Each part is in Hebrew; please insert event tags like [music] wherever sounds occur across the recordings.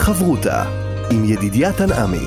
חברותה עם ידידיה תנעמי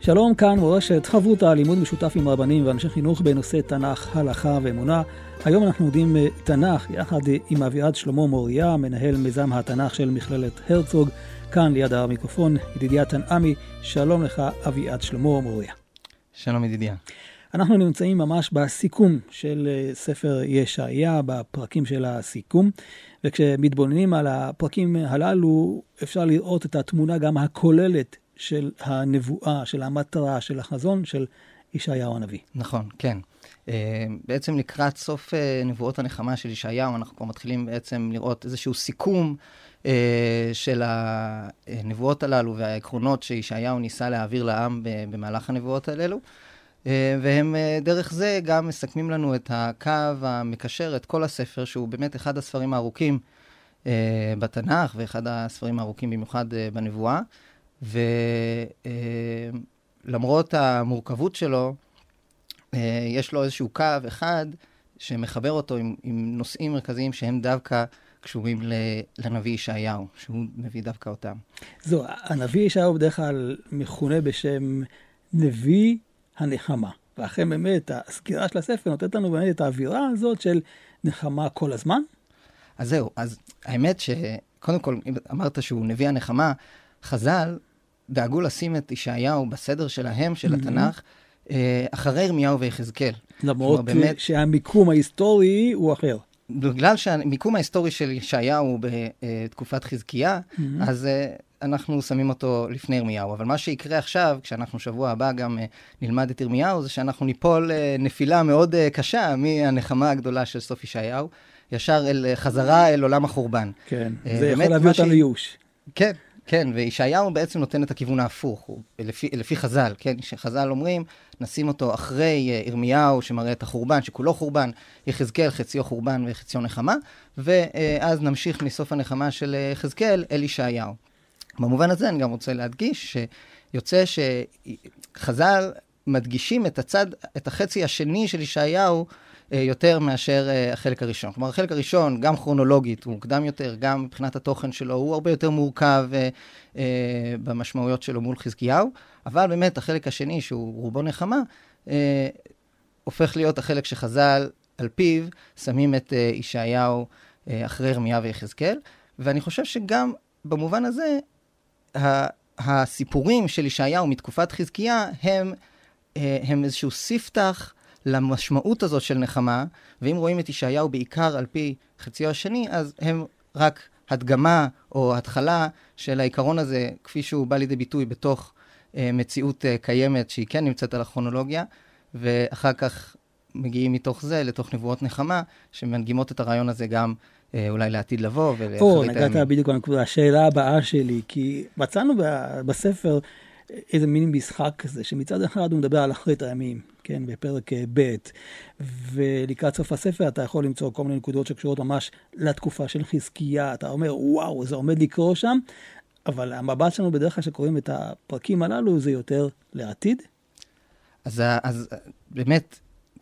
שלום, כאן מורשת חברותה, לימוד משותף עם רבנים ואנשי חינוך בנושא תנ"ך, הלכה ואמונה. היום אנחנו לומדים אה, תנ"ך יחד עם אביעד שלמה מוריה, מנהל מיזם התנ"ך של מכללת הרצוג. כאן ליד המיקרופון, ידידיה תנעמי, שלום לך אביעד שלמה מוריה. שלום ידידיה. אנחנו נמצאים ממש בסיכום של אה, ספר ישעיה, בפרקים של הסיכום, וכשמתבוננים על הפרקים הללו, אפשר לראות את התמונה גם הכוללת של הנבואה, של המטרה, של החזון של ישעיהו הנביא. נכון, כן. אה, בעצם לקראת סוף אה, נבואות הנחמה של ישעיהו, אנחנו כבר מתחילים בעצם לראות איזשהו סיכום אה, של הנבואות הללו והעקרונות שישעיהו ניסה להעביר לעם במהלך הנבואות הללו. והם דרך זה גם מסכמים לנו את הקו המקשר את כל הספר, שהוא באמת אחד הספרים הארוכים בתנ"ך ואחד הספרים הארוכים במיוחד בנבואה. ולמרות המורכבות שלו, יש לו איזשהו קו אחד שמחבר אותו עם, עם נושאים מרכזיים שהם דווקא קשורים לנביא ישעיהו, שהוא מביא דווקא אותם. זו, הנביא ישעיהו בדרך כלל מכונה בשם נביא הנחמה. ואכן באמת, הסגירה של הספר נותנת לנו באמת את האווירה הזאת של נחמה כל הזמן. אז זהו, אז האמת שקודם כל, אם אמרת שהוא נביא הנחמה, חז"ל דאגו לשים את ישעיהו בסדר שלהם, של mm-hmm. התנ"ך, אה, אחרי ירמיהו ויחזקאל. למרות באמת, שהמיקום ההיסטורי הוא אחר. בגלל שהמיקום ההיסטורי של ישעיהו הוא בתקופת חזקיה, mm-hmm. אז אה, אנחנו שמים אותו לפני ירמיהו. אבל מה שיקרה עכשיו, כשאנחנו שבוע הבא גם אה, נלמד את ירמיהו, זה שאנחנו ניפול נפילה מאוד קשה מהנחמה הגדולה של סוף ישעיהו, ישר אל חזרה אל עולם החורבן. כן, זה יכול להביא אותנו לייאוש. כן, כן, וישעיהו בעצם נותן את הכיוון ההפוך, הוא, לפי, לפי חז"ל, כן, שחז"ל אומרים, נשים אותו אחרי uh, ירמיהו שמראה את החורבן, שכולו חורבן, יחזקאל חציו חורבן וחציו נחמה, ואז נמשיך מסוף הנחמה של אה, יחזקאל אל ישעיהו. במובן הזה אני גם רוצה להדגיש שיוצא שחז"ל מדגישים את הצד, את החצי השני של ישעיהו, אה, יותר מאשר אה, החלק הראשון. כלומר, החלק הראשון, גם כרונולוגית, הוא מוקדם יותר, גם מבחינת התוכן שלו, הוא הרבה יותר מורכב אה, במשמעויות שלו מול חזקיהו, אבל באמת החלק השני, שהוא רובו נחמה, הופך להיות החלק שחז"ל, על פיו, שמים את ישעיהו אחרי ירמיה ויחזקאל, ואני חושב שגם במובן הזה, הסיפורים של ישעיהו מתקופת חזקיה הם, הם איזשהו ספתח למשמעות הזאת של נחמה, ואם רואים את ישעיהו בעיקר על פי חציו השני, אז הם רק הדגמה או התחלה של העיקרון הזה, כפי שהוא בא לידי ביטוי בתוך אה, מציאות אה, קיימת שהיא כן נמצאת על הכרונולוגיה, ואחר כך מגיעים מתוך זה לתוך נבואות נחמה, שמנגימות את הרעיון הזה גם אה, אולי לעתיד לבוא ולאחרית הימים. או, נגעת בדיוק בנקודה, השאלה הבאה שלי, כי מצאנו בספר איזה מין משחק כזה, שמצד אחד הוא מדבר על אחרית הימים, כן, בפרק אה, ב', ולקראת סוף הספר אתה יכול למצוא כל מיני נקודות שקשורות ממש לתקופה של חזקיה, אתה אומר, וואו, זה עומד לקרוא שם, אבל המבט שלנו בדרך כלל שקוראים את הפרקים הללו זה יותר לעתיד. אז, אז באמת,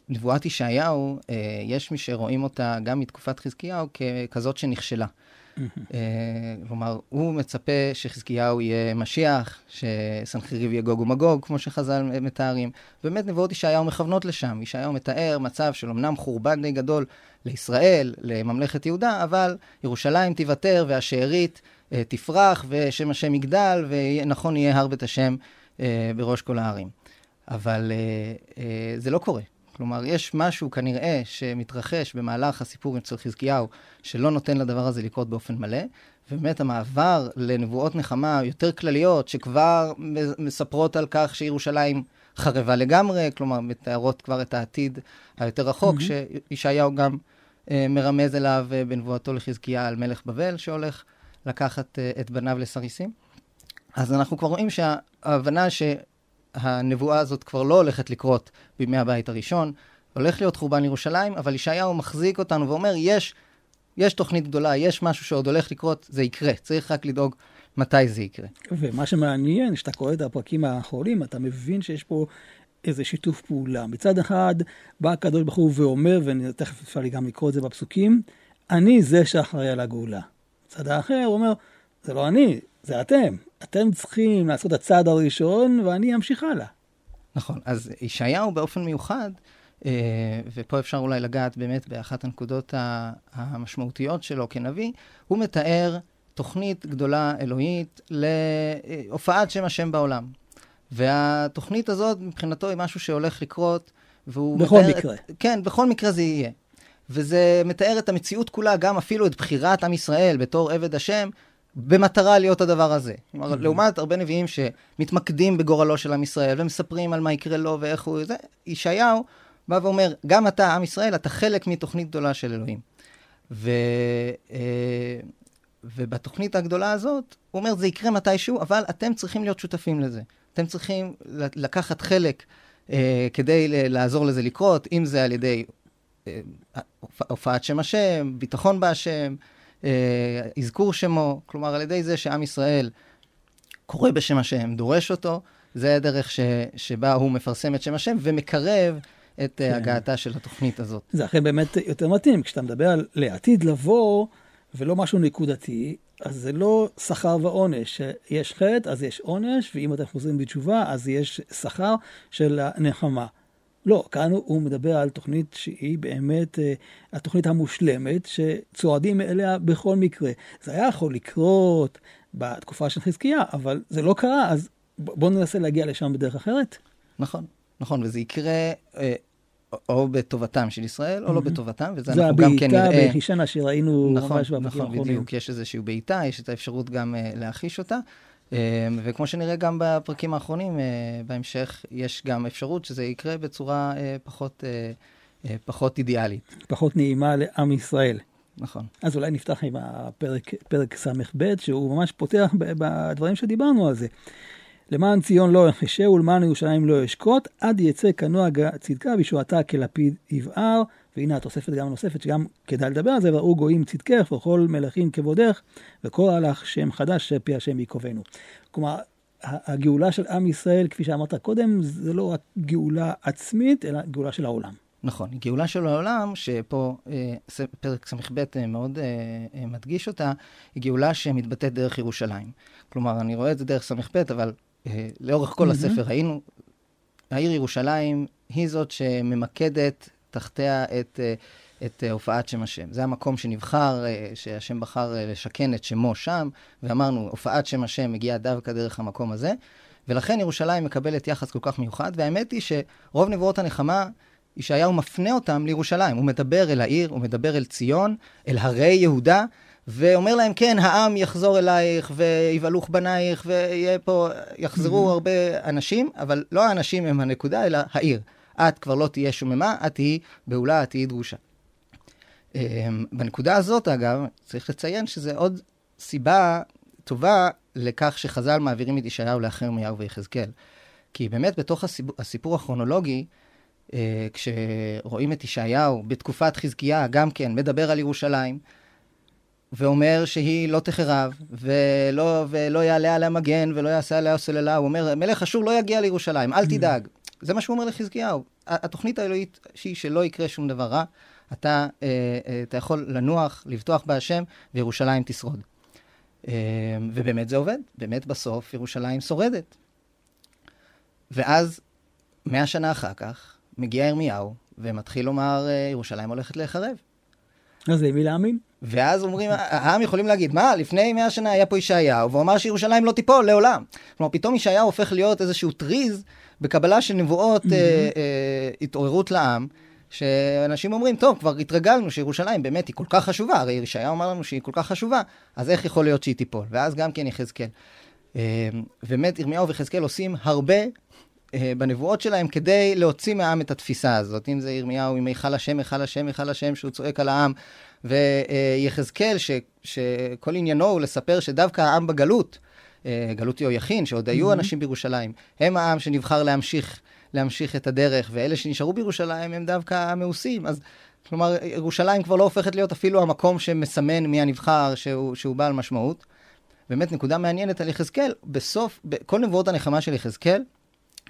נבואת ישעיהו, אה, יש מי שרואים אותה גם מתקופת חזקיהו ככזאת שנכשלה. אה, כלומר, הוא מצפה שחזקיהו יהיה משיח, שסנחריב יהיה גוג ומגוג, כמו שחז"ל מתארים. באמת נבואות ישעיהו מכוונות לשם. ישעיהו מתאר מצב של אמנם חורבן די גדול לישראל, לממלכת יהודה, אבל ירושלים תיוותר והשארית אה, תפרח, ושם השם יגדל, ונכון יהיה הר בית השם אה, בראש כל הערים. אבל זה לא קורה. כלומר, יש משהו כנראה שמתרחש במהלך הסיפור אצל חזקיהו, שלא נותן לדבר הזה לקרות באופן מלא, ובאמת המעבר לנבואות נחמה יותר כלליות, שכבר מספרות על כך שירושלים חרבה לגמרי, כלומר, מתארות כבר את העתיד היותר רחוק, mm-hmm. שישעיהו גם אה, מרמז אליו אה, בנבואתו לחזקיה על מלך בבל, שהולך לקחת אה, את בניו לסריסים. אז אנחנו כבר רואים שההבנה ש... הנבואה הזאת כבר לא הולכת לקרות בימי הבית הראשון, הולך להיות חורבן ירושלים, אבל ישעיהו מחזיק אותנו ואומר, יש יש תוכנית גדולה, יש משהו שעוד הולך לקרות, זה יקרה. צריך רק לדאוג מתי זה יקרה. ומה שמעניין, כשאתה קורא את הפרקים האחרונים, אתה מבין שיש פה איזה שיתוף פעולה. מצד אחד, בא הקדוש ברוך הוא ואומר, ותכף אפשר לי גם לקרוא את זה בפסוקים, אני זה שאחראי על הגאולה. מצד האחר, הוא אומר, זה לא אני, זה אתם. אתם צריכים לעשות את הצעד הראשון, ואני אמשיך הלאה. נכון. אז ישעיהו באופן מיוחד, אה, ופה אפשר אולי לגעת באמת באחת הנקודות המשמעותיות שלו כנביא, הוא מתאר תוכנית גדולה אלוהית להופעת שם השם בעולם. והתוכנית הזאת מבחינתו היא משהו שהולך לקרות, והוא בכל מתאר... מקרה. את, כן, בכל מקרה זה יהיה. וזה מתאר את המציאות כולה, גם אפילו את בחירת עם ישראל בתור עבד השם, במטרה להיות הדבר הזה. כלומר. לעומת הרבה נביאים שמתמקדים בגורלו של עם ישראל, ומספרים על מה יקרה לו ואיך הוא... זה, ישעיהו בא ואומר, גם אתה, עם ישראל, אתה חלק מתוכנית גדולה של אלוהים. ו, אה, ובתוכנית הגדולה הזאת, הוא אומר, זה יקרה מתישהו, אבל אתם צריכים להיות שותפים לזה. אתם צריכים לקחת חלק אה, כדי לעזור לזה לקרות, אם זה על ידי אה, הופעת שם השם, ביטחון בהשם, אזכור שמו, כלומר, על ידי זה שעם ישראל קורא בשם השם, דורש אותו, זה הדרך ש, שבה הוא מפרסם את שם השם ומקרב את כן. הגעתה של התוכנית הזאת. זה אכן באמת יותר מתאים, כשאתה מדבר על לעתיד לבוא, ולא משהו נקודתי, אז זה לא שכר ועונש. יש חטא, אז יש עונש, ואם אתם חוזרים בתשובה, אז יש שכר של הנחמה. לא, כאן הוא מדבר על תוכנית שהיא באמת אה, התוכנית המושלמת, שצועדים אליה בכל מקרה. זה היה יכול לקרות בתקופה של חזקיה, אבל זה לא קרה, אז בואו ננסה להגיע לשם בדרך אחרת. נכון, נכון, וזה יקרה אה, או בטובתם של ישראל, או לא בטובתם, וזה אנחנו גם כן נראה... זה הבעיטה בחישנה שראינו נכון, ממש בפרקים נכון, האחרונים. נכון, בדיוק, יש איזושהי בעיטה, יש את האפשרות גם uh, להחיש אותה. Uh, וכמו שנראה גם בפרקים האחרונים, uh, בהמשך יש גם אפשרות שזה יקרה בצורה uh, פחות, פחות אידיאלית. פחות נעימה לעם ישראל. נכון. אז אולי נפתח עם הפרק, פרק ס"ב, שהוא ממש פותח בדברים שדיברנו על זה. למען ציון לא יחשה ולמען ירושלים לא ישקוט, עד יצא כנוע צדקה בישועתה כלפיד יבער. והנה התוספת גם נוספת שגם כדאי לדבר על זה, וראו גויים צדקך וכל מלכים כבודך, וקורא לך שם חדש שפי השם יקובנו. כלומר, הגאולה של עם ישראל, כפי שאמרת קודם, זה לא רק גאולה עצמית, אלא גאולה של העולם. נכון, גאולה של העולם, שפה אה, פרק ס"ב אה, מאוד אה, אה, מדגיש אותה, היא גאולה שמתבטאת דרך ירושלים. כלומר, אני רואה את זה דרך ס"ב, אבל אה, לאורך כל הספר ראינו, העיר ירושלים היא זאת שממקדת תחתיה את, אה, את אה, הופעת שם השם. זה המקום שנבחר, שהשם בחר לשכן את שמו שם, ואמרנו, הופעת שם השם מגיעה דווקא דרך המקום הזה, ולכן ירושלים מקבלת יחס כל כך מיוחד, והאמת היא שרוב נבואות הנחמה, ישעיהו מפנה אותם לירושלים. הוא מדבר אל העיר, הוא מדבר אל ציון, אל הרי יהודה, ואומר להם, כן, העם יחזור אלייך, ויבהלוך בנייך, ויהיה פה, יחזרו mm-hmm. הרבה אנשים, אבל לא האנשים הם הנקודה, אלא העיר. את כבר לא תהיה שוממה, את תהיי בהולה, את תהיי דרושה. אמ, בנקודה הזאת, אגב, צריך לציין שזה עוד סיבה טובה לכך שחז"ל מעבירים את ישעיהו לאחר ירמיהו ויחזקאל. כי באמת בתוך הסיפור, הסיפור הכרונולוגי, אה, כשרואים את ישעיהו בתקופת חזקיה, גם כן, מדבר על ירושלים, ואומר שהיא לא תחרב, ולא, ולא יעלה עליה מגן, ולא יעשה עליה סוללה. הוא אומר, מלך אשור לא יגיע לירושלים, אל תדאג. זה מה שהוא אומר לחזקיהו. התוכנית האלוהית שהיא שלא יקרה שום דבר רע, אתה, אה, אה, אתה יכול לנוח, לבטוח בהשם, וירושלים תשרוד. אה, ובאמת זה עובד, באמת בסוף ירושלים שורדת. ואז, מאה שנה אחר כך, מגיע ירמיהו, ומתחיל לומר, ירושלים הולכת להיחרב. אז למי להאמין? ואז אומרים, העם יכולים להגיד, מה, לפני מאה שנה היה פה ישעיהו, והוא אמר שירושלים לא תיפול לעולם. כלומר, פתאום ישעיהו הופך להיות איזשהו טריז בקבלה של נבואות mm-hmm. אה, אה, התעוררות לעם, שאנשים אומרים, טוב, כבר התרגלנו שירושלים באמת היא כל כך חשובה, הרי ישעיהו אמר לנו שהיא כל כך חשובה, אז איך יכול להיות שהיא תיפול? ואז גם כן יחזקאל. אה, באמת, ירמיהו ויחזקאל עושים הרבה בנבואות שלהם כדי להוציא מהעם את התפיסה הזאת. אם זה ירמיהו עם היכל השם, היכל השם, היכל השם, שהוא צועק על העם, ויחזקאל, ש, שכל עניינו הוא לספר שדווקא העם בגלות, אה, גלות יהויכין, שעוד היו mm-hmm. אנשים בירושלים, הם העם שנבחר להמשיך, להמשיך את הדרך, ואלה שנשארו בירושלים הם דווקא המאוסים. אז כלומר, ירושלים כבר לא הופכת להיות אפילו המקום שמסמן מי הנבחר, שהוא, שהוא בעל משמעות. באמת, נקודה מעניינת על יחזקאל, בסוף, בכל נבואות הנחמה של יחזקאל,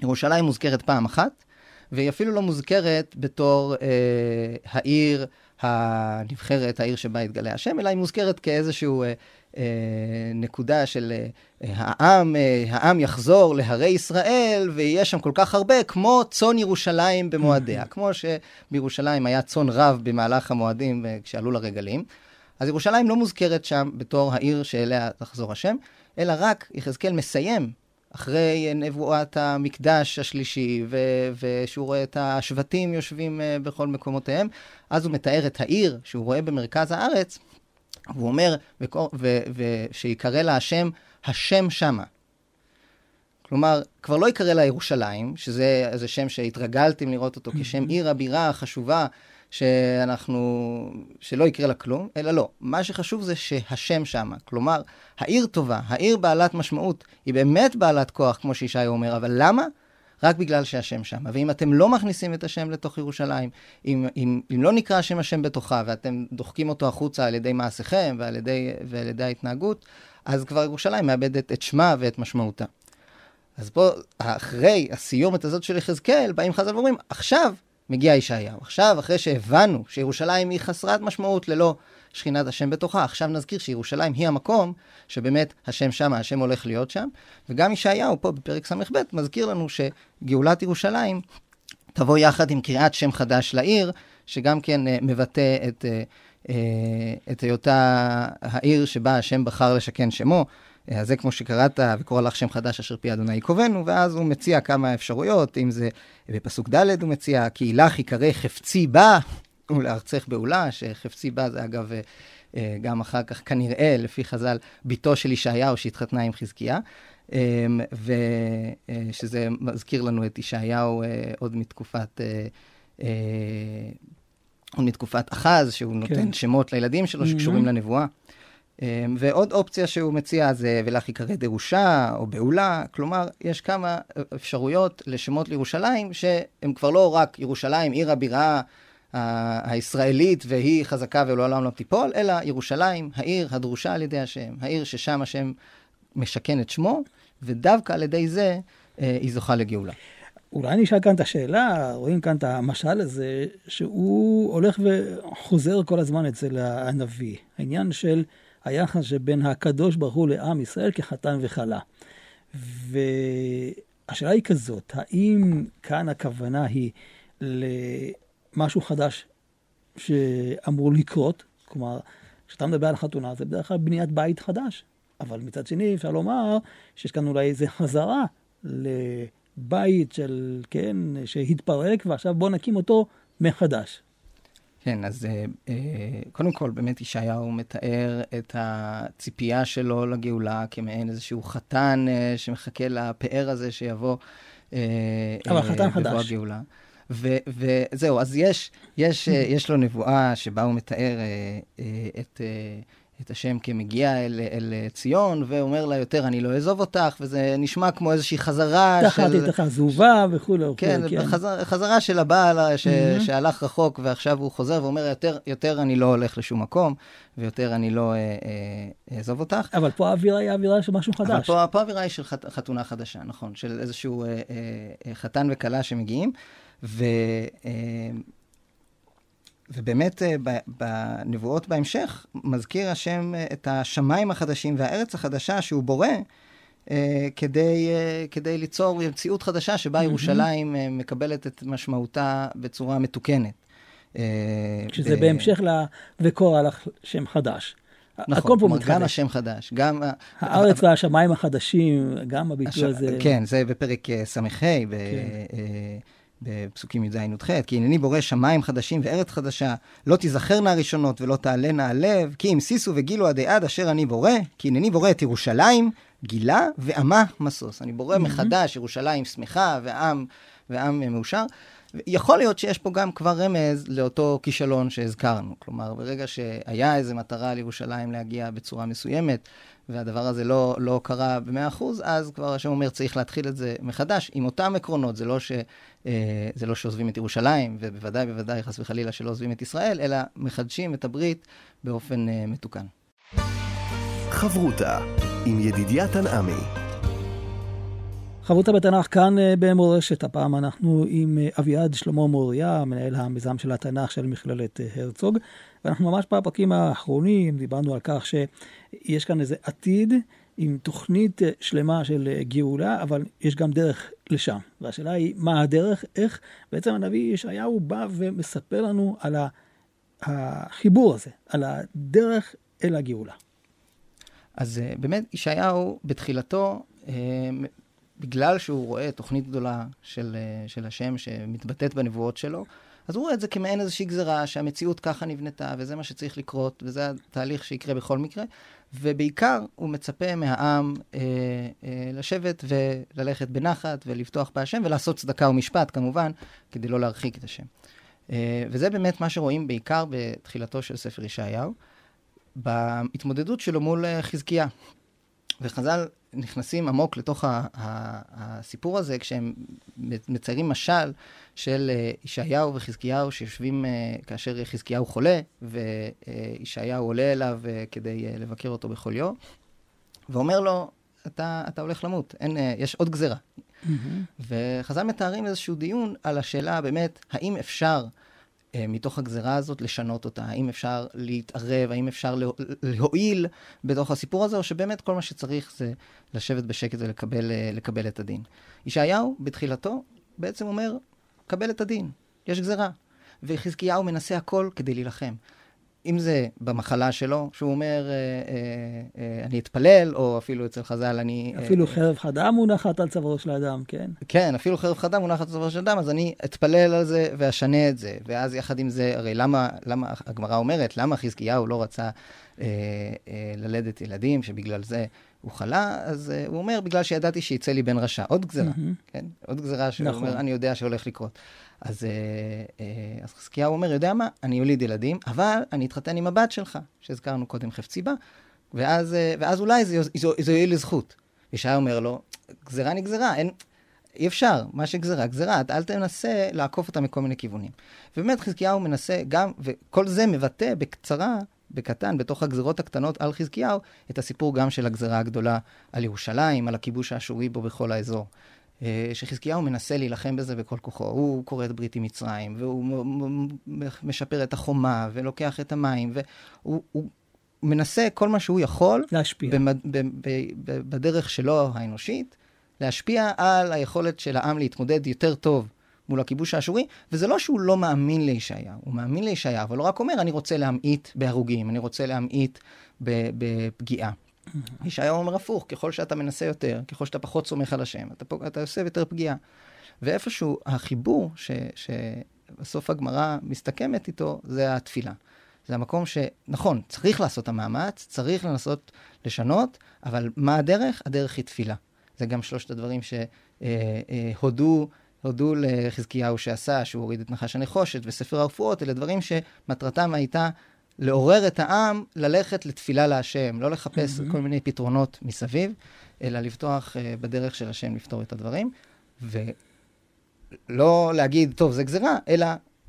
ירושלים מוזכרת פעם אחת, והיא אפילו לא מוזכרת בתור אה, העיר הנבחרת, העיר שבה התגלה השם, אלא היא מוזכרת כאיזשהו אה, אה, נקודה של אה, העם, אה, העם יחזור להרי ישראל, ויהיה שם כל כך הרבה, כמו צאן ירושלים במועדיה. [laughs] כמו שבירושלים היה צאן רב במהלך המועדים אה, כשעלו לרגלים. אז ירושלים לא מוזכרת שם בתור העיר שאליה תחזור השם, אלא רק יחזקאל מסיים אחרי נבואת המקדש השלישי, ו- ושהוא רואה את השבטים יושבים uh, בכל מקומותיהם, אז הוא מתאר את העיר שהוא רואה במרכז הארץ, והוא אומר, ושיקרא לה השם, השם שמה. כלומר, כבר לא יקרא לה ירושלים, שזה שם שהתרגלתם לראות אותו כשם mm-hmm. עיר הבירה החשובה, שאנחנו, שלא יקרה לה כלום, אלא לא. מה שחשוב זה שהשם שמה. כלומר, העיר טובה, העיר בעלת משמעות, היא באמת בעלת כוח, כמו שישעיה אומר, אבל למה? רק בגלל שהשם שמה. ואם אתם לא מכניסים את השם לתוך ירושלים, אם, אם, אם לא נקרא השם השם בתוכה, ואתם דוחקים אותו החוצה על ידי מעשיכם ועל ידי, ועל ידי ההתנהגות, אז כבר ירושלים מאבדת את שמה ואת משמעותה. אז פה, אחרי הסיומת הזאת של יחזקאל, באים חז"ל ואומרים, עכשיו מגיע ישעיהו. עכשיו, אחרי שהבנו שירושלים היא חסרת משמעות ללא שכינת השם בתוכה, עכשיו נזכיר שירושלים היא המקום שבאמת השם שם, השם הולך להיות שם. וגם ישעיהו פה בפרק ס"ב מזכיר לנו שגאולת ירושלים תבוא יחד עם קריאת שם חדש לעיר, שגם כן uh, מבטא את, uh, uh, את היותה העיר שבה השם בחר לשכן שמו. אז זה כמו שקראת, וקורא לך שם חדש אשר פי אדוני יקובנו, ואז הוא מציע כמה אפשרויות, אם זה בפסוק ד' הוא מציע, כי לך יקרא חפצי בה, ולארצך בעולה, שחפצי בה זה אגב אה, גם אחר כך כנראה, לפי חז"ל, בתו של ישעיהו שהתחתנה עם חזקיה. ושזה אה, מזכיר לנו את ישעיהו אה, עוד מתקופת, עוד מתקופת אחז, שהוא כן. נותן שמות לילדים שלו שקשורים mm-hmm. לנבואה. אמ, ועוד אופציה שהוא מציע זה ולך יקרא דרושה או בעולה, כלומר, יש כמה אפשרויות לשמות לירושלים שהם כבר לא רק ירושלים, עיר הבירה הישראלית והיא חזקה ולעולם לא תיפול, אלא ירושלים, העיר הדרושה על ידי השם, העיר ששם השם משכן את שמו, ודווקא על ידי זה אה, היא זוכה לגאולה. אולי נשאל כאן את השאלה, רואים כאן את המשל הזה, שהוא הולך וחוזר כל הזמן אצל הנביא. העניין של היחס שבין הקדוש ברוך הוא לעם ישראל כחתן וכלה. והשאלה היא כזאת, האם כאן הכוונה היא למשהו חדש שאמור לקרות? כלומר, כשאתה מדבר על חתונה, זה בדרך כלל בניית בית חדש. אבל מצד שני, אפשר לומר שיש כאן אולי איזה חזרה לבית של, כן, שהתפרק, ועכשיו בואו נקים אותו מחדש. כן, אז אה, אה, קודם כל, באמת ישעיהו מתאר את הציפייה שלו לגאולה כמעין איזשהו חתן אה, שמחכה לפאר הזה שיבוא. אבל חתן חדש. הגאולה. ו- וזהו, אז יש, יש, יש לו נבואה שבה הוא מתאר את... את השם כמגיע אל, אל ציון, ואומר לה יותר, אני לא אעזוב אותך, וזה נשמע כמו איזושהי חזרה של... תחת איתך זובה וכולי. כן, כן. חזר, חזרה של הבעל ש, mm-hmm. שהלך רחוק, ועכשיו הוא חוזר ואומר, יותר, יותר אני לא הולך לשום מקום, ויותר אני לא אה, אה, אעזוב אותך. אבל פה האווירה היא אווירה של משהו חדש. אבל פה, פה האווירה היא של חת, חתונה חדשה, נכון, של איזשהו אה, אה, חתן וכלה שמגיעים, ו... אה, ובאמת אה, בנבואות בהמשך מזכיר השם אה, את השמיים החדשים והארץ החדשה שהוא בורא אה, כדי, כדי ליצור מציאות חדשה שבה ירושלים מקבלת את משמעותה בצורה מתוקנת. שזה ב... בהמשך ל... וקורא לך שם חדש. נכון, כלומר גם השם חדש, גם... הארץ והשמיים החדשים, גם הביטוי הזה. כן, זה בפרק ס"ה, בפסוקים י"ז-י"ח, כי הנני בורא שמיים חדשים וארץ חדשה, לא תיזכרנה הראשונות ולא תעלנה הלב, כי אם סיסו וגילו עדי עד אשר אני בורא, כי הנני בורא את ירושלים, גילה ועמה משוש. אני בורא mm-hmm. מחדש ירושלים שמחה ועם, ועם מאושר. יכול להיות שיש פה גם כבר רמז לאותו כישלון שהזכרנו. כלומר, ברגע שהיה איזו מטרה לירושלים להגיע בצורה מסוימת, והדבר הזה לא, לא קרה ב-100%, אז כבר השם אומר, צריך להתחיל את זה מחדש, עם אותם עקרונות. זה לא, ש, אה, זה לא שעוזבים את ירושלים, ובוודאי, בוודאי, חס וחלילה, שלא עוזבים את ישראל, אלא מחדשים את הברית באופן אה, מתוקן. חברותה עם ידידיה תנעמי חברותה בתנ"ך כאן אה, במורשת, הפעם אנחנו עם אה, אביעד שלמה מוריה, מנהל המיזם של התנ"ך של מכללת אה, הרצוג, ואנחנו ממש בפרקים האחרונים דיברנו על כך שיש כאן איזה עתיד עם תוכנית שלמה של גאולה, אבל יש גם דרך לשם. והשאלה היא, מה הדרך? איך בעצם הנביא ישעיהו בא ומספר לנו על החיבור הזה, על הדרך אל הגאולה. אז באמת, ישעיהו בתחילתו בגלל שהוא רואה תוכנית גדולה של, אה, של השם שמתבטאת בנבואות שלו, אז הוא רואה את זה כמעין איזושהי גזרה, שהמציאות ככה נבנתה, וזה מה שצריך לקרות, וזה התהליך שיקרה בכל מקרה. ובעיקר הוא מצפה מהעם אה, אה, לשבת וללכת בנחת ולבטוח בהשם ולעשות צדקה ומשפט, כמובן, כדי לא להרחיק את השם. אה, וזה באמת מה שרואים בעיקר בתחילתו של ספר ישעיהו, בהתמודדות שלו מול אה, חזקיה. וחז"ל נכנסים עמוק לתוך הסיפור הזה, כשהם מציירים משל של אה, ישעיהו וחזקיהו שיושבים אה, כאשר חזקיהו חולה, וישעיהו עולה אליו אה, כדי לבקר אותו בכל יום, ואומר לו, אתה, אתה הולך למות, אין, יש עוד גזרה. Mm-hmm. וחז"ל מתארים איזשהו דיון על השאלה באמת, האם אפשר אה, מתוך הגזרה הזאת לשנות אותה? האם אפשר להתערב? האם אפשר להועיל בתוך הסיפור הזה, או שבאמת כל מה שצריך זה לשבת בשקט ולקבל אה, את הדין? ישעיהו, בתחילתו, בעצם אומר, קבל את הדין, יש גזרה. וחזקיהו מנסה הכל כדי להילחם. אם זה במחלה שלו, שהוא אומר, אה, אה, אה, אני אתפלל, או אפילו אצל חז"ל, אני... אפילו חרב חדה מונחת על צווארו של האדם, כן? כן, אפילו חרב חדה מונחת על צווארו של אדם, אז אני אתפלל על זה ואשנה את זה. ואז יחד עם זה, הרי למה, למה הגמרא אומרת, למה חזקיהו לא רצה אה, אה, ללדת ילדים, שבגלל זה הוא חלה? אז אה, הוא אומר, בגלל שידעתי שיצא לי בן רשע. עוד גזרה, mm-hmm. כן? עוד גזרה שהוא נכון. אומר, אני יודע שהולך לקרות. אז, אה, אה, אז חזקיהו אומר, יודע מה, אני יוליד ילדים, אבל אני אתחתן עם הבת שלך, שהזכרנו קודם חפציבה, ואז, אה, ואז אולי זה, יהיה לזכות. ישעיה אומר לו, גזירה נגזרה, אין, אי אפשר, מה שגזירה, גזירה, אל תנסה לעקוף אותה מכל מיני כיוונים. ובאמת חזקיהו מנסה גם, וכל זה מבטא בקצרה, בקטן, בתוך הגזירות הקטנות על חזקיהו, את הסיפור גם של הגזירה הגדולה על ירושלים, על הכיבוש האשורי בו בכל האזור. אה, שחזקיהו מנסה להילחם בזה בכל כוחו. הוא כורת ברית עם מצרים, והוא משפר את החומה, ולוקח את המים, והוא מנסה כל מה שהוא יכול... להשפיע. במד, ב, ב, ב, בדרך שלו האנושית, להשפיע על היכולת של העם להתמודד יותר טוב מול הכיבוש האשורי, וזה לא שהוא לא מאמין לישעיה, הוא מאמין לישעיה, אבל הוא רק אומר, אני רוצה להמעיט בהרוגים, אני רוצה להמעיט בפגיעה. ישעיהו אומר הפוך, ככל שאתה מנסה יותר, ככל שאתה פחות סומך על השם, אתה, אתה עושה יותר פגיעה. ואיפשהו החיבור ש, שבסוף הגמרא מסתכמת איתו, זה התפילה. זה המקום שנכון, צריך לעשות את המאמץ, צריך לנסות לשנות, אבל מה הדרך? הדרך היא תפילה. זה גם שלושת הדברים שהודו, אה, אה, הודו לחזקיהו שעשה, שהוא הוריד את נחש הנחושת וספר הרפואות, אלה דברים שמטרתם הייתה לעורר את העם ללכת לתפילה להשם, לא לחפש mm-hmm. כל מיני פתרונות מסביב, אלא לפתוח uh, בדרך של השם לפתור את הדברים, ולא להגיד, טוב, זה גזירה, אלא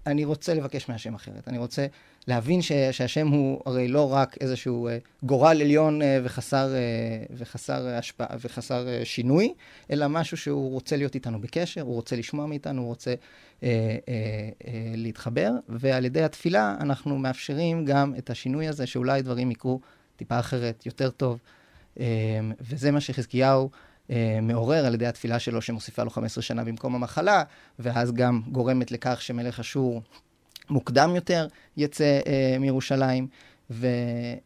אני רוצה לבקש מהשם אחרת. אני רוצה להבין ש, שהשם הוא הרי לא רק איזשהו uh, גורל עליון uh, וחסר, uh, וחסר השפעה וחסר שינוי, אלא משהו שהוא רוצה להיות איתנו בקשר, הוא רוצה לשמוע מאיתנו, הוא רוצה uh, uh, uh, להתחבר, ועל ידי התפילה אנחנו מאפשרים גם את השינוי הזה, שאולי דברים יקרו טיפה אחרת, יותר טוב, uh, וזה מה שחזקיהו... מעורר על ידי התפילה שלו שמוסיפה לו 15 שנה במקום המחלה, ואז גם גורמת לכך שמלך אשור מוקדם יותר יצא אה, מירושלים. ו,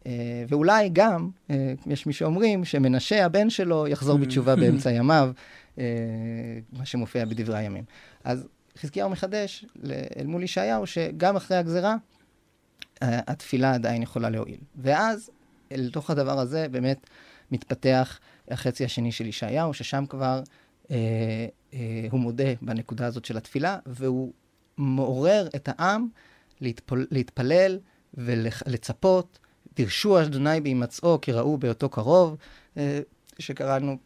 אה, ואולי גם, אה, יש מי שאומרים, שמנשה, הבן שלו, יחזור בתשובה באמצע [laughs] ימיו, אה, מה שמופיע בדברי הימים. אז חזקיהו מחדש אל מול ישעיהו, שגם אחרי הגזרה, אה, התפילה עדיין יכולה להועיל. ואז, אל תוך הדבר הזה, באמת מתפתח החצי השני של ישעיהו, ששם כבר אה, אה, הוא מודה בנקודה הזאת של התפילה, והוא מעורר את העם להתפל, להתפלל ולצפות. דירשו אדוני בהימצאו כי ראו באותו קרוב, אה, שקראנו.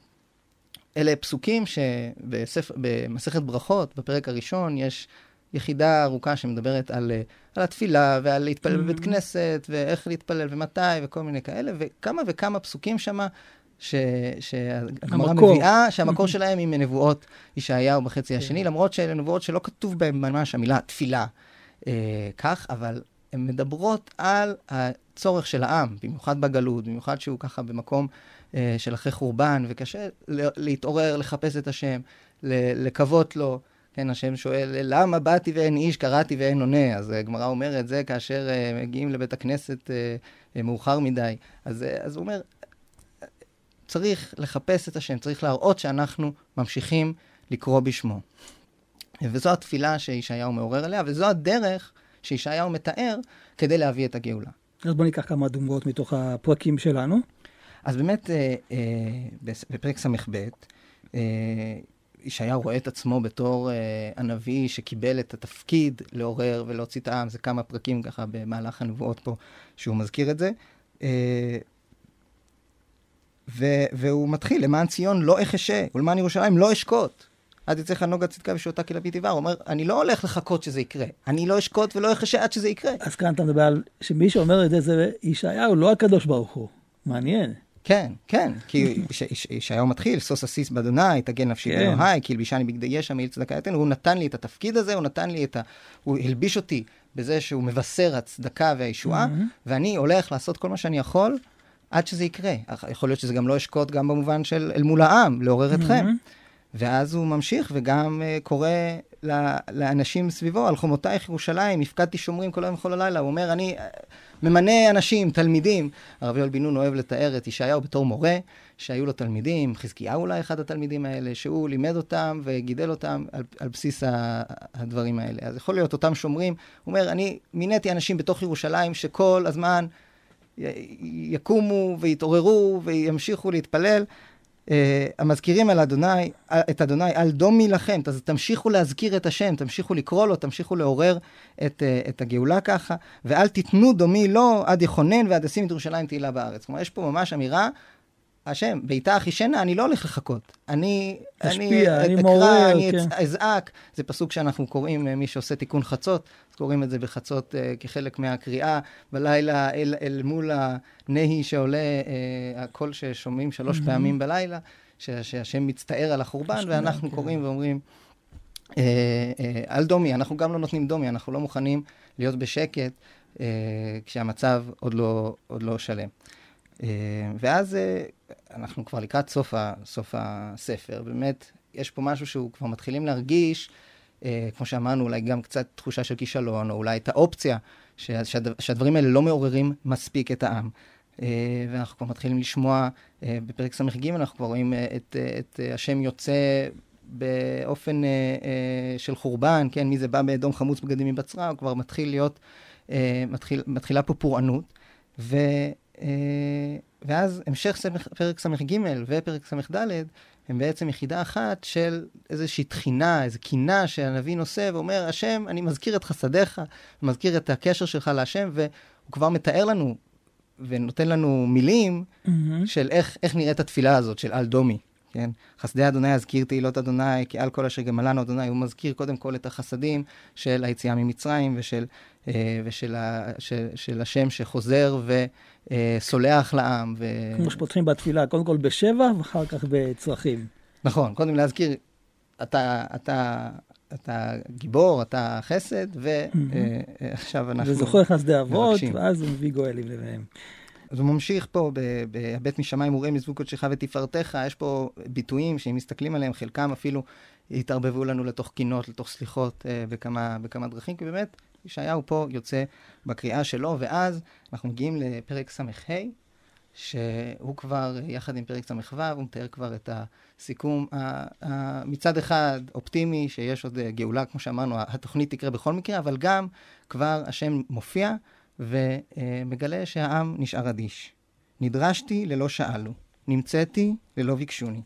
אלה פסוקים שבמסכת ברכות, בפרק הראשון, יש יחידה ארוכה שמדברת על, אה, על התפילה ועל להתפלל mm-hmm. בבית כנסת, ואיך להתפלל ומתי, וכל מיני כאלה, וכמה וכמה פסוקים שמה. שהגמרא מביאה, שהמקור שלהם היא מנבואות ישעיהו בחצי כן. השני, למרות שאלה נבואות שלא כתוב בהן ממש המילה תפילה אה, כך, אבל הן מדברות על הצורך של העם, במיוחד בגלות, במיוחד שהוא ככה במקום אה, של אחרי חורבן, וקשה להתעורר, לחפש את השם, לקוות לו. כן, השם שואל, למה באתי ואין איש, קראתי ואין עונה? אז הגמרא אומרת, זה כאשר uh, מגיעים לבית הכנסת uh, uh, מאוחר מדי. אז, uh, אז הוא אומר, צריך לחפש את השם, צריך להראות שאנחנו ממשיכים לקרוא בשמו. וזו התפילה שישעיהו מעורר עליה, וזו הדרך שישעיהו מתאר כדי להביא את הגאולה. אז בוא ניקח כמה דוגמאות מתוך הפרקים שלנו. אז באמת, אה, אה, בפרק ס"ב, אה, ישעיהו רואה את עצמו בתור אה, הנביא שקיבל את התפקיד לעורר ולהוציא את העם, זה כמה פרקים ככה במהלך הנבואות פה שהוא מזכיר את זה. אה, ו- והוא מתחיל, למען ציון לא אחשה, ולמען ירושלים לא אשקוט. עד יצא לך נוגה צדקה ושעותה כלבית עיוור. הוא אומר, אני לא הולך לחכות שזה יקרה. אני לא אשקוט ולא אחשה עד שזה יקרה. אז כאן אתה מדבר על שמי שאומר את זה זה ישעיהו, לא הקדוש ברוך הוא. מעניין. כן, כן, כי ישעיהו מתחיל, שוש אסיס באדוני, תגן נפשי כן. באלוהי, כי הלבישני בגדי ישע מעיל צדקה יתן, הוא נתן לי את התפקיד הזה, הוא נתן לי את ה... הוא הלביש אותי בזה שהוא מבשר הצדקה והישועה. ואני הולך לעשות כל מה שאני יכול עד שזה יקרה. יכול להיות שזה גם לא אשקוט גם במובן של אל מול העם, לעורר mm-hmm. אתכם. ואז הוא ממשיך וגם uh, קורא לאנשים סביבו, על חומותייך ירושלים, הפקדתי שומרים כל היום וכל הלילה. הוא אומר, אני uh, ממנה אנשים, תלמידים. הרב יואל בן נון אוהב לתאר את ישעיהו בתור מורה, שהיו לו תלמידים, חזקיהו אולי אחד התלמידים האלה, שהוא לימד אותם וגידל אותם על, על בסיס ה, הדברים האלה. אז יכול להיות אותם שומרים. הוא אומר, אני מיניתי אנשים בתוך ירושלים שכל הזמן יקומו ויתעוררו וימשיכו להתפלל. Uh, המזכירים על אדוני, את אדוני, על דומי לכם, אז תמשיכו להזכיר את השם, תמשיכו לקרוא לו, תמשיכו לעורר את, uh, את הגאולה ככה, ואל תיתנו דומי לו עד יכונן ועד אשים את ירושלים תהילה בארץ. כלומר, יש פה ממש אמירה השם, בעיטה אחישנה, אני לא הולך לחכות. אני... תשפיע, אני, אני מעורר, אני כן. אזעק. זה פסוק שאנחנו קוראים, אה, מי שעושה תיקון חצות, אז קוראים את זה בחצות uh, כחלק מהקריאה בלילה אל, אל מול הנהי שעולה, uh, הקול ששומעים שלוש mm-hmm. פעמים בלילה, ש, שהשם מצטער על החורבן, ואנחנו כן. קוראים ואומרים, uh, uh, על דומי, אנחנו גם לא נותנים דומי, אנחנו לא מוכנים להיות בשקט uh, כשהמצב עוד לא, עוד לא שלם. אה, ואז אה, אנחנו כבר לקראת סוף, ה, סוף הספר, באמת, יש פה משהו שהוא כבר מתחילים להרגיש, אה, כמו שאמרנו, אולי גם קצת תחושה של כישלון, או אולי את האופציה שהד, שהדברים האלה לא מעוררים מספיק את העם. ואנחנו כבר מתחילים לשמוע, בפרק ס"ג אנחנו כבר רואים את, את השם יוצא באופן של חורבן, כן, מי זה בא באדום חמוץ בגדים מבצרה, הוא כבר מתחיל להיות, מתחיל, מתחילה פה פורענות. ו, ואז המשך פרק ס"ג ופרק ס"ד הם בעצם יחידה אחת של איזושהי תחינה, איזו קינה שהנביא נושא ואומר, השם, אני מזכיר את חסדיך, מזכיר את הקשר שלך להשם, והוא כבר מתאר לנו ונותן לנו מילים mm-hmm. של איך, איך נראית התפילה הזאת של על דומי, כן? חסדי אדוני אזכיר תהילות אדוני, כי על כל אשר גמלנו אדוני, הוא מזכיר קודם כל את החסדים של היציאה ממצרים ושל, אה, ושל ה, של, של השם שחוזר וסולח לעם. ו... כמו שפותחים בתפילה, קודם כל בשבע ואחר כך בצרכים. נכון, קודם להזכיר, אתה, אתה, אתה גיבור, אתה חסד, ועכשיו אנחנו... וזוכר חסדי אבות, ואז הוא מביא גואלים לביניהם. אז הוא ממשיך פה, בהבט משמיים וראה מזבוק קודשך ותפארתך, יש פה ביטויים שאם מסתכלים עליהם, חלקם אפילו התערבבו לנו לתוך קינות, לתוך סליחות, אה, בכמה, בכמה דרכים, כי באמת, ישעיהו פה יוצא בקריאה שלו, ואז אנחנו מגיעים לפרק ס"ה, שהוא כבר, יחד עם פרק ס"ו, הוא מתאר כבר את הסיכום, מצד אחד אופטימי, שיש עוד גאולה, כמו שאמרנו, התוכנית תקרה בכל מקרה, אבל גם כבר השם מופיע ומגלה שהעם נשאר אדיש. נדרשתי ללא שאלו, נמצאתי ללא ביקשוני.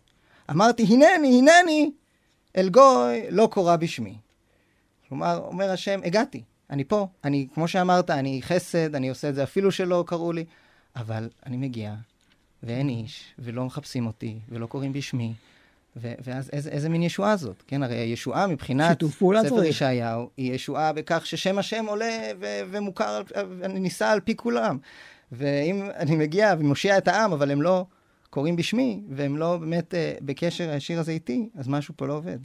אמרתי, הנני, הנני, אל גוי לא קורא בשמי. כלומר, אומר השם, הגעתי, אני פה, אני, כמו שאמרת, אני חסד, אני עושה את זה אפילו שלא קראו לי, אבל אני מגיע, ואין איש, ולא מחפשים אותי, ולא קוראים בשמי, ו- ואז איזה, איזה מין ישועה זאת? כן, הרי הישועה מבחינת ספר ישעיהו, היא ישועה בכך ששם השם עולה ו- ומוכר, נישא על פי כולם. ואם אני מגיע ומושיע את העם, אבל הם לא קוראים בשמי, והם לא באמת uh, בקשר הישיר הזה איתי, אז משהו פה לא עובד.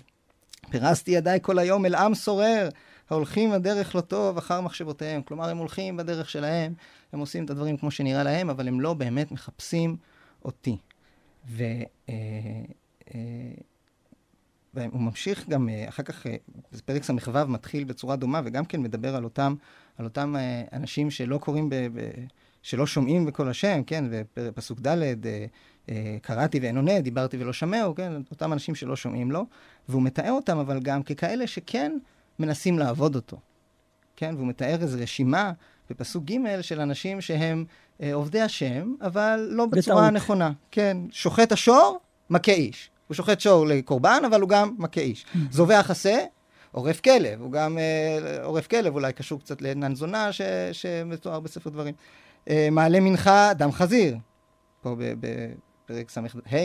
פירסתי ידיי כל היום אל עם סורר, ההולכים הדרך לא טוב אחר מחשבותיהם. כלומר, הם הולכים בדרך שלהם, הם עושים את הדברים כמו שנראה להם, אבל הם לא באמת מחפשים אותי. ו... Uh, uh, והוא ממשיך גם, אחר כך, פרק ס"ו מתחיל בצורה דומה, וגם כן מדבר על אותם, על אותם אנשים שלא קוראים ב... ב שלא שומעים בקול השם, כן, ופסוק ד', אה, אה, קראתי ואין עונה, דיברתי ולא שמעו, כן, אותם אנשים שלא שומעים לו, והוא מתאר אותם אבל גם ככאלה שכן מנסים לעבוד אותו, כן, והוא מתאר איזו רשימה בפסוק ג' של אנשים שהם אה, עובדי השם, אבל לא בצורה בטעות. נכונה, כן, שוחט השור, מכה איש. הוא שוחט שור לקורבן, אבל הוא גם מכה איש. Mm-hmm. זובח עשה, עורף כלב, הוא גם אה, עורף כלב, אולי קשור קצת לעינן זונה שמתואר בספר דברים. אה, מעלה מנחה דם חזיר. פה בפרק ס"ה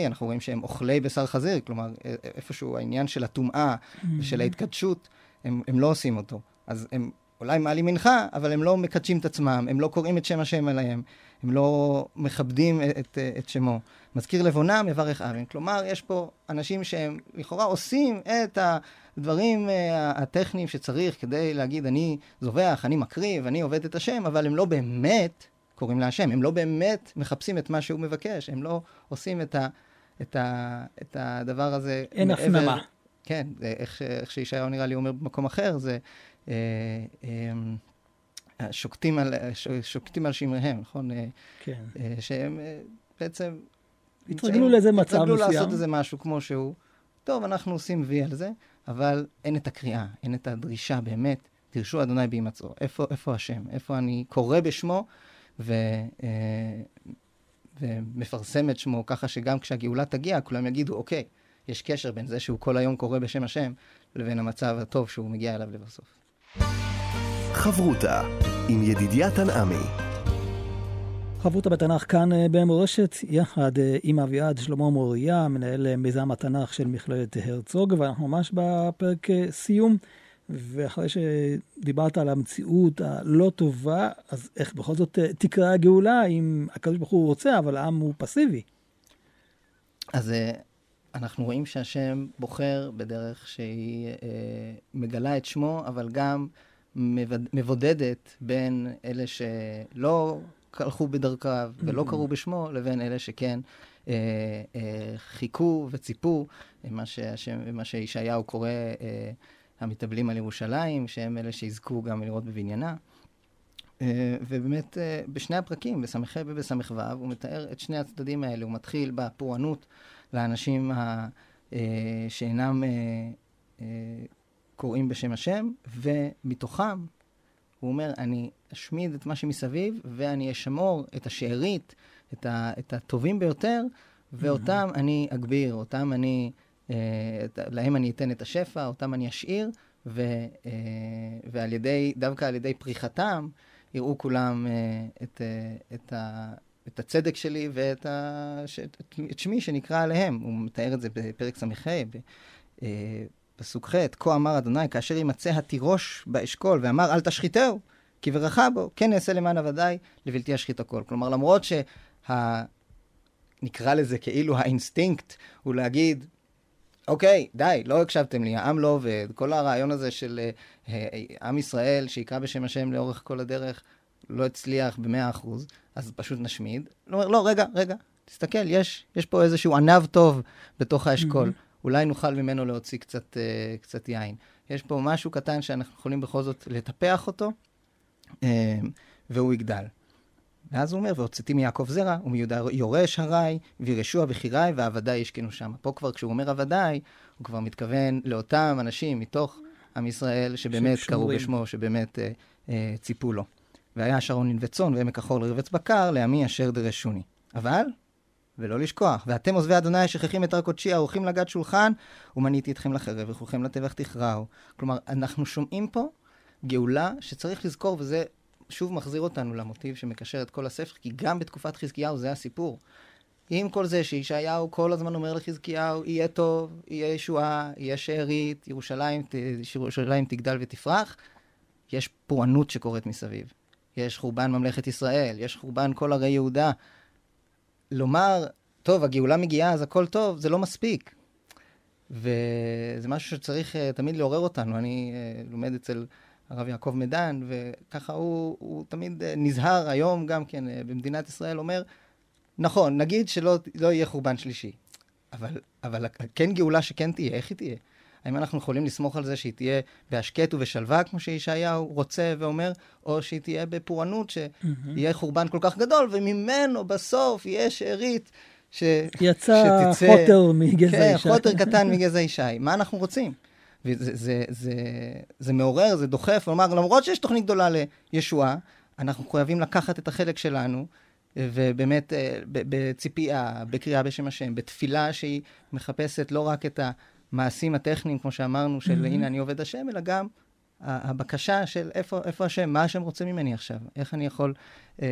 אנחנו רואים שהם אוכלי בשר חזיר, כלומר אה, איפשהו העניין של הטומאה ושל ההתקדשות, הם, הם לא עושים אותו. אז הם אולי מעלים מנחה, אבל הם לא מקדשים את עצמם, הם לא קוראים את שם השם עליהם, הם לא מכבדים את, את, את שמו. מזכיר לבונה, מברך אבן. כלומר, יש פה אנשים שהם לכאורה עושים את הדברים אה, הטכניים שצריך כדי להגיד, אני זובח, אני מקריב, אני עובד את השם, אבל הם לא באמת קוראים להשם. הם לא באמת מחפשים את מה שהוא מבקש, הם לא עושים את, ה, את, ה, את הדבר הזה. אין הפנמה. כן, איך, איך שישעיהו נראה לי אומר במקום אחר, זה אה, אה, שוקטים, על, שוקטים על שמריהם, נכון? אה, כן. אה, שהם אה, בעצם... התרגלו לאיזה מצב מסוים. התרגלו לעשות איזה משהו כמו שהוא. טוב, אנחנו עושים וי על זה, אבל אין את הקריאה, אין את הדרישה באמת. דרשו אדוני בהימצאו. איפה, איפה השם? איפה אני קורא בשמו? ו, ומפרסם את שמו ככה שגם כשהגאולה תגיע, כולם יגידו, אוקיי, יש קשר בין זה שהוא כל היום קורא בשם השם, לבין המצב הטוב שהוא מגיע אליו לבסוף. חברותה עם ידידיה תנעמי. חברותה בתנ"ך כאן אה, במורשת, יחד אה, עם אביעד שלמה מוריה, מנהל מיזם התנ"ך של מכללת הרצוג, ואנחנו ממש בפרק סיום. ואחרי שדיברת על המציאות הלא טובה, אז איך בכל זאת אה, תקרא הגאולה אם הקדוש ברוך הוא רוצה, אבל העם הוא פסיבי? אז אה, אנחנו רואים שהשם בוחר בדרך שהיא אה, מגלה את שמו, אבל גם מבודדת בין אלה שלא הלכו בדרכיו ולא קראו בשמו, לבין אלה שכן אה, אה, חיכו וציפו, מה שישעיהו קורא אה, המתאבלים על ירושלים, שהם אלה שיזכו גם לראות בבניינה. אה, ובאמת, אה, בשני הפרקים, בס"ח ובס"ו, הוא מתאר את שני הצדדים האלה. הוא מתחיל בפורענות לאנשים ה... אה, שאינם קוראים בשם השם, ומתוכם, הוא אומר, אני אשמיד את מה שמסביב, ואני אשמור את השארית, את, ה... את הטובים ביותר, ואותם mm-hmm. אני אגביר, אותם אני... אה, להם אני אתן את השפע, אותם אני אשאיר, ו, אה, ועל ידי, דווקא על ידי פריחתם, יראו כולם אה, את, את, ה, את הצדק שלי ואת ה, את, את שמי שנקרא עליהם. הוא מתאר את זה בפרק ס"ה, פסוק ח', כה אמר אדוני, כאשר יימצא התירוש באשכול, ואמר אל תשחיתהו, כי ברכה בו, כן אעשה למען עבדי, לבלתי אשחית הכל. כלומר, למרות שה... נקרא לזה כאילו האינסטינקט, הוא להגיד, אוקיי, די, לא הקשבתם לי, העם לא עובד. כל הרעיון הזה של אה, עם ישראל שיקרא בשם השם לאורך כל הדרך לא הצליח במאה אחוז, אז פשוט נשמיד. לא, לא, רגע, רגע, תסתכל, יש, יש פה איזשהו ענב טוב בתוך האשכול. Mm-hmm. אולי נוכל ממנו להוציא קצת, uh, קצת יין. יש פה משהו קטן שאנחנו יכולים בכל זאת לטפח אותו, uh, והוא יגדל. ואז הוא אומר, והוצאתי מיעקב זרע, ומיהודה יורש הרי, וירשוע וחירי, ועבדי ישכנו שם. פה כבר, כשהוא אומר עבדי, הוא כבר מתכוון לאותם אנשים מתוך עם ישראל, שבאמת קראו בשמו, שבאמת אה, אה, ציפו לו. והיה שרון ננבי צאן, ועמק החול לרבץ בקר, לעמי אשר דרשוני. אבל, ולא לשכוח. ואתם עוזבי אדוני שכחים את הר קודשי, העורכים לגת שולחן, ומניתי אתכם לחרב, וכולכם לטבח תכרעו. כלומר, אנחנו שומעים פה גאולה שצריך לזכור, וזה שוב מחזיר אותנו למוטיב שמקשר את כל הספר, כי גם בתקופת חזקיהו זה הסיפור. עם כל זה שישעיהו כל הזמן אומר לחזקיהו, יהיה טוב, יהיה ישועה, יהיה שארית, ירושלים, ירושלים תגדל ותפרח, יש פורענות שקורית מסביב. יש חורבן ממלכת ישראל, יש חורבן כל ערי יהודה. לומר, טוב, הגאולה מגיעה, אז הכל טוב, זה לא מספיק. וזה משהו שצריך uh, תמיד לעורר אותנו. אני uh, לומד אצל הרב יעקב מדן, וככה הוא, הוא תמיד uh, נזהר היום גם כן uh, במדינת ישראל, אומר, נכון, נגיד שלא לא יהיה חורבן שלישי, אבל, אבל כן גאולה שכן תהיה, איך היא תהיה? האם אנחנו יכולים לסמוך על זה שהיא תהיה בהשקט ובשלווה, כמו שישעיהו רוצה ואומר, או שהיא תהיה בפורענות, שיהיה חורבן כל כך גדול, וממנו בסוף יהיה שארית ש... יצא שתצא... חוטר מגזע כן, ישי. כן, חוטר קטן מגזע ישי. מה אנחנו רוצים? וזה זה, זה, זה מעורר, זה דוחף, כלומר, למרות שיש תוכנית גדולה לישועה, אנחנו מחויבים לקחת את החלק שלנו, ובאמת אה, בציפייה, בקריאה בשם השם, בתפילה שהיא מחפשת לא רק את ה... המעשים הטכניים, כמו שאמרנו, של mm-hmm. הנה אני עובד השם, אלא גם הבקשה של איפה, איפה השם, מה השם רוצה ממני עכשיו, איך אני יכול אה,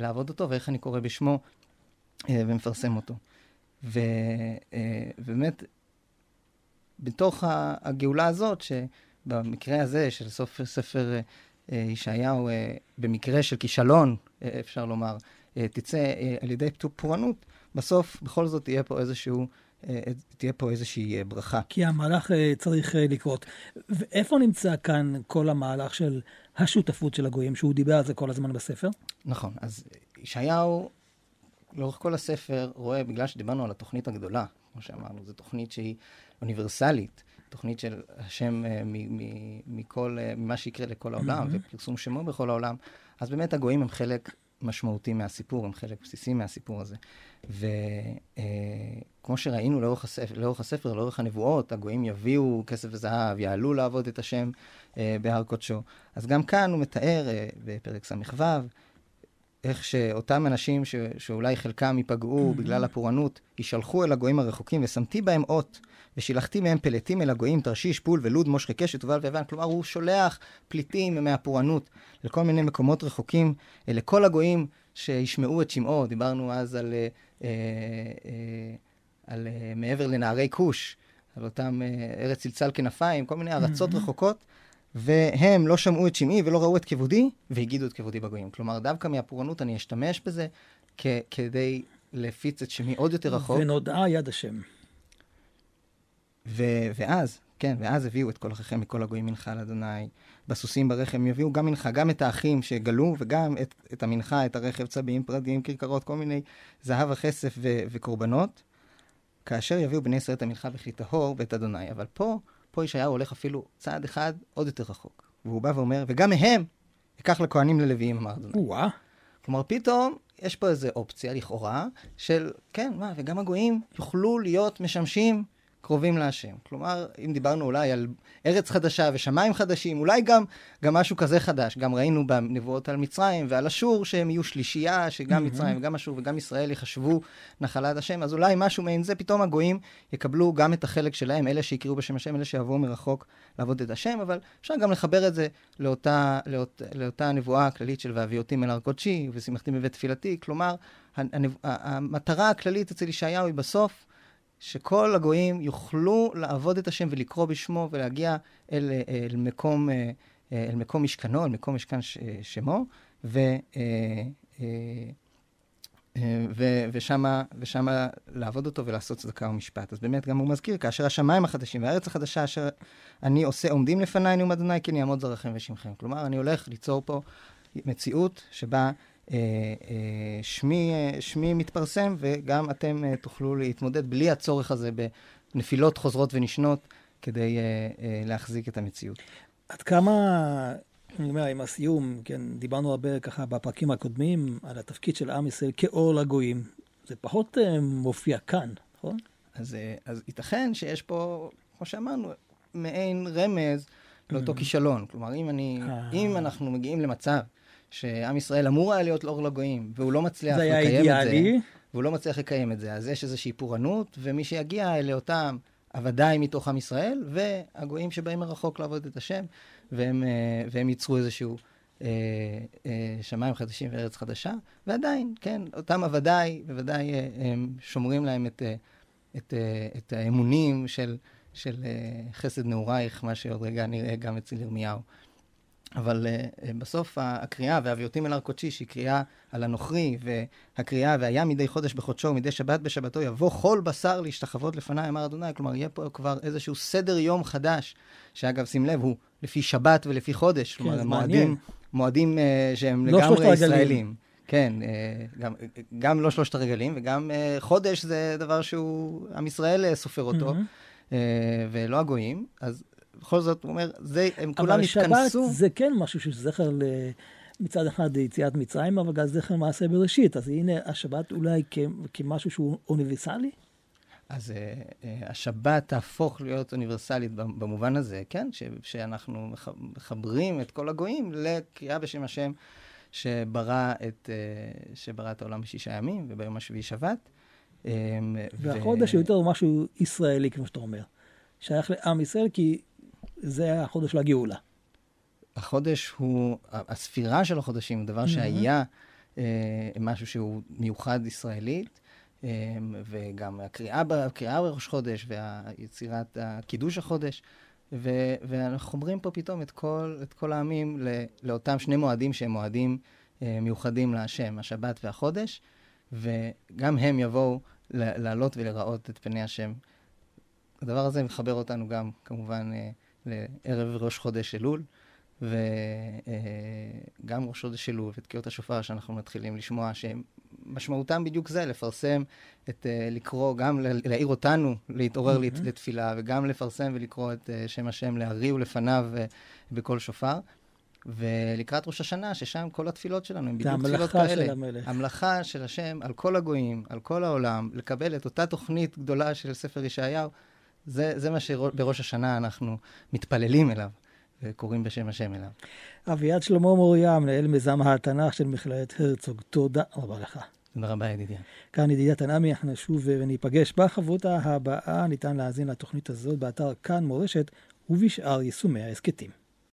לעבוד אותו ואיך אני קורא בשמו אה, ומפרסם אותו. ובאמת, אה, בתוך הגאולה הזאת, שבמקרה הזה של סוף ספר אה, ישעיהו, אה, במקרה של כישלון, אה, אפשר לומר, אה, תצא אה, על ידי פורענות, בסוף בכל זאת תהיה פה איזשהו אה, תהיה פה איזושהי אה, ברכה. כי המהלך אה, צריך לקרות. ואיפה נמצא כאן כל המהלך של השותפות של הגויים, שהוא דיבר על זה כל הזמן בספר? נכון, אז ישעיהו, לאורך כל הספר, רואה, בגלל שדיברנו על התוכנית הגדולה, כמו שאמרנו, זו תוכנית שהיא אוניברסלית, תוכנית של השם מכל, ממה שיקרה לכל העולם, mm-hmm. ופרסום שמו בכל העולם, אז באמת הגויים הם חלק משמעותי מהסיפור, הם חלק בסיסי מהסיפור הזה. וכמו שראינו לאורך הספר, לאורך הספר, לאורך הנבואות, הגויים יביאו כסף וזהב, יעלו לעבוד את השם אה, בהר קודשו. אז גם כאן הוא מתאר אה, בפרק ס"ו, איך שאותם אנשים ש, שאולי חלקם ייפגעו mm-hmm. בגלל הפורענות, יישלחו אל הגויים הרחוקים, ושמתי בהם אות, ושילחתי מהם פלטים אל הגויים, תרשיש, פול ולוד, מושכי קשת, ובל ויוון. כלומר, הוא שולח פליטים מהפורענות לכל מיני מקומות רחוקים, לכל הגויים שישמעו את שמעו. דיברנו אז על, אה, אה, אה, על אה, מעבר לנערי כוש, על אותם אה, ארץ צלצל כנפיים, כל מיני ארצות mm-hmm. רחוקות. והם לא שמעו את שמעי ולא ראו את כבודי, והגידו את כבודי בגויים. כלומר, דווקא מהפורענות אני אשתמש בזה כ- כדי להפיץ את שמי עוד יותר רחוק. ונודעה יד השם. ו- ואז, כן, ואז הביאו את כל אחיכם מכל הגויים מנחה לאדוני. בסוסים ברחם יביאו גם מנחה, גם את האחים שגלו, וגם את, את המנחה, את הרכב, צבים, פרדים, כרכרות, כל מיני זהב וכסף ו- וקורבנות. כאשר יביאו בני ישראל את המנחה בכלי טהור ואת אדוני. אבל פה, פה ישעיהו הולך אפילו צעד אחד עוד יותר רחוק. והוא בא ואומר, וגם מהם אקח לכהנים ללוויים, אמר אדוני. וואה. כלומר, פתאום יש פה איזו אופציה, לכאורה, של, כן, מה, וגם הגויים יוכלו להיות משמשים קרובים להשם. כלומר, אם דיברנו אולי על ארץ חדשה ושמיים חדשים, אולי גם, גם משהו כזה חדש. גם ראינו בנבואות על מצרים ועל אשור שהם יהיו שלישייה, שגם mm-hmm. מצרים וגם אשור וגם ישראל יחשבו נחלת השם. אז אולי משהו מעין זה, פתאום הגויים יקבלו גם את החלק שלהם, אלה שיקראו בשם השם, אלה שיבואו מרחוק לעבוד את השם, אבל אפשר גם לחבר את זה לאותה, לאות, לאותה הנבואה הכללית של והביאותים אל הר קודשי ושימחתי בבית תפילתי. כלומר, המטרה הכללית אצל ישעיהו היא בסוף שכל הגויים יוכלו לעבוד את השם ולקרוא בשמו ולהגיע אל, אל, מקום, אה, אל מקום משכנו, אל מקום משכן שמו, ו, אה, אה, ו, ושמה, ושמה לעבוד אותו ולעשות צדקה ומשפט. אז באמת גם הוא מזכיר, כאשר השמיים החדשים והארץ החדשה אשר אני עושה עומדים לפניי, נאום אדוני, כן יעמוד זרעכם ושמכם. כלומר, אני הולך ליצור פה מציאות שבה אה, אה, שמי, אה, שמי מתפרסם, וגם אתם תוכלו להתמודד בלי הצורך הזה בנפילות חוזרות ונשנות, כדי להחזיק את המציאות. עד כמה, אני אומר, עם הסיום, כן, דיברנו הרבה ככה בפרקים הקודמים על התפקיד של עם ישראל כאור לגויים. זה פחות מופיע כאן, נכון? אז, אז ייתכן שיש פה, כמו שאמרנו, מעין רמז לאותו mm. כישלון. כלומר, אם, אני, אם אנחנו מגיעים למצב שעם ישראל אמור היה להיות לאור לגויים, והוא לא מצליח לקיים את זה. זה היה אידיאלי. והוא לא מצליח לקיים את זה. אז יש איזושהי פורענות, ומי שיגיע אלה אותם הוודאי מתוך עם ישראל, והגויים שבאים מרחוק לעבוד את השם, והם, אה, והם ייצרו איזשהו אה, אה, שמיים חדשים וארץ חדשה, ועדיין, כן, אותם הוודאי, בוודאי אה, הם שומרים להם את, אה, את, את האמונים של, של חסד נעורייך, מה שעוד רגע נראה גם אצל ירמיהו. אבל uh, בסוף הקריאה, והביאותים אל הר קודשי, שהיא קריאה על הנוכרי, והקריאה, והיה מדי חודש בחודשו, ומדי שבת בשבתו, יבוא כל בשר להשתחוות לפניי, אמר אדוני. כלומר, יהיה פה כבר איזשהו סדר יום חדש, שאגב, שים לב, הוא לפי שבת ולפי חודש. כן, כלומר, זה מועדים, מעניין. מועדים uh, שהם לא לגמרי. ישראלים. כן, uh, גם, גם לא שלושת הרגלים, וגם uh, חודש זה דבר שהוא, עם ישראל סופר אותו, uh, ולא הגויים. אז בכל זאת, הוא אומר, זה, הם כולם אבל שבת התכנסו. זה כן משהו שהוא זכר ל... מצד אחד יציאת מצרים, אבל גם זכר מעשה בראשית. אז הנה השבת אולי כ... כמשהו שהוא אוניברסלי? אז uh, uh, השבת תהפוך להיות אוניברסלית במ- במובן הזה, כן? ש, שאנחנו מח, מחברים את כל הגויים לקריאה בשם השם שברא את, uh, שברא את העולם בשישה ימים, וביום השביעי שבת. Um, והחודש הוא יותר משהו ישראלי, כמו שאתה אומר. שייך לעם ישראל, כי זה החודש של הגאולה. החודש הוא, הספירה של החודשים דבר שהיה אה, משהו שהוא מיוחד ישראלית, אה, וגם הקריאה, הקריאה בראש חודש והיצירת קידוש החודש, ו, ואנחנו אומרים פה פתאום את כל, את כל העמים ל, לאותם שני מועדים שהם מועדים אה, מיוחדים להשם, השבת והחודש, וגם הם יבואו ל- לעלות ולראות את פני השם. הדבר הזה מחבר אותנו גם, כמובן, אה, לערב ראש חודש אלול, וגם ראש חודש אלול ותקיעות השופר שאנחנו מתחילים לשמוע, שמשמעותם בדיוק זה, לפרסם, את, אה, לקרוא, גם להעיר אותנו להתעורר mm-hmm. לתפילה, וגם לפרסם ולקרוא את אה, שם השם להריעו לפניו אה, בקול שופר. ולקראת ראש השנה, ששם כל התפילות שלנו הן זה בדיוק תפילות המלאכה כאלה. של המלך. המלאכה של השם על כל הגויים, על כל העולם, לקבל את אותה תוכנית גדולה של ספר ישעיהו, זה, זה מה שבראש השנה אנחנו מתפללים אליו, וקוראים בשם השם אליו. אביעד שלמה מוריה, מנהל מיזם התנ"ך של מכללת הרצוג, תודה רבה לך. תודה רבה, ידידיה. כאן ידידיה תנעמי, אנחנו נשוב וניפגש בחברותה הבאה. ניתן להאזין לתוכנית הזאת באתר כאן מורשת ובשאר יישומי ההסכתים.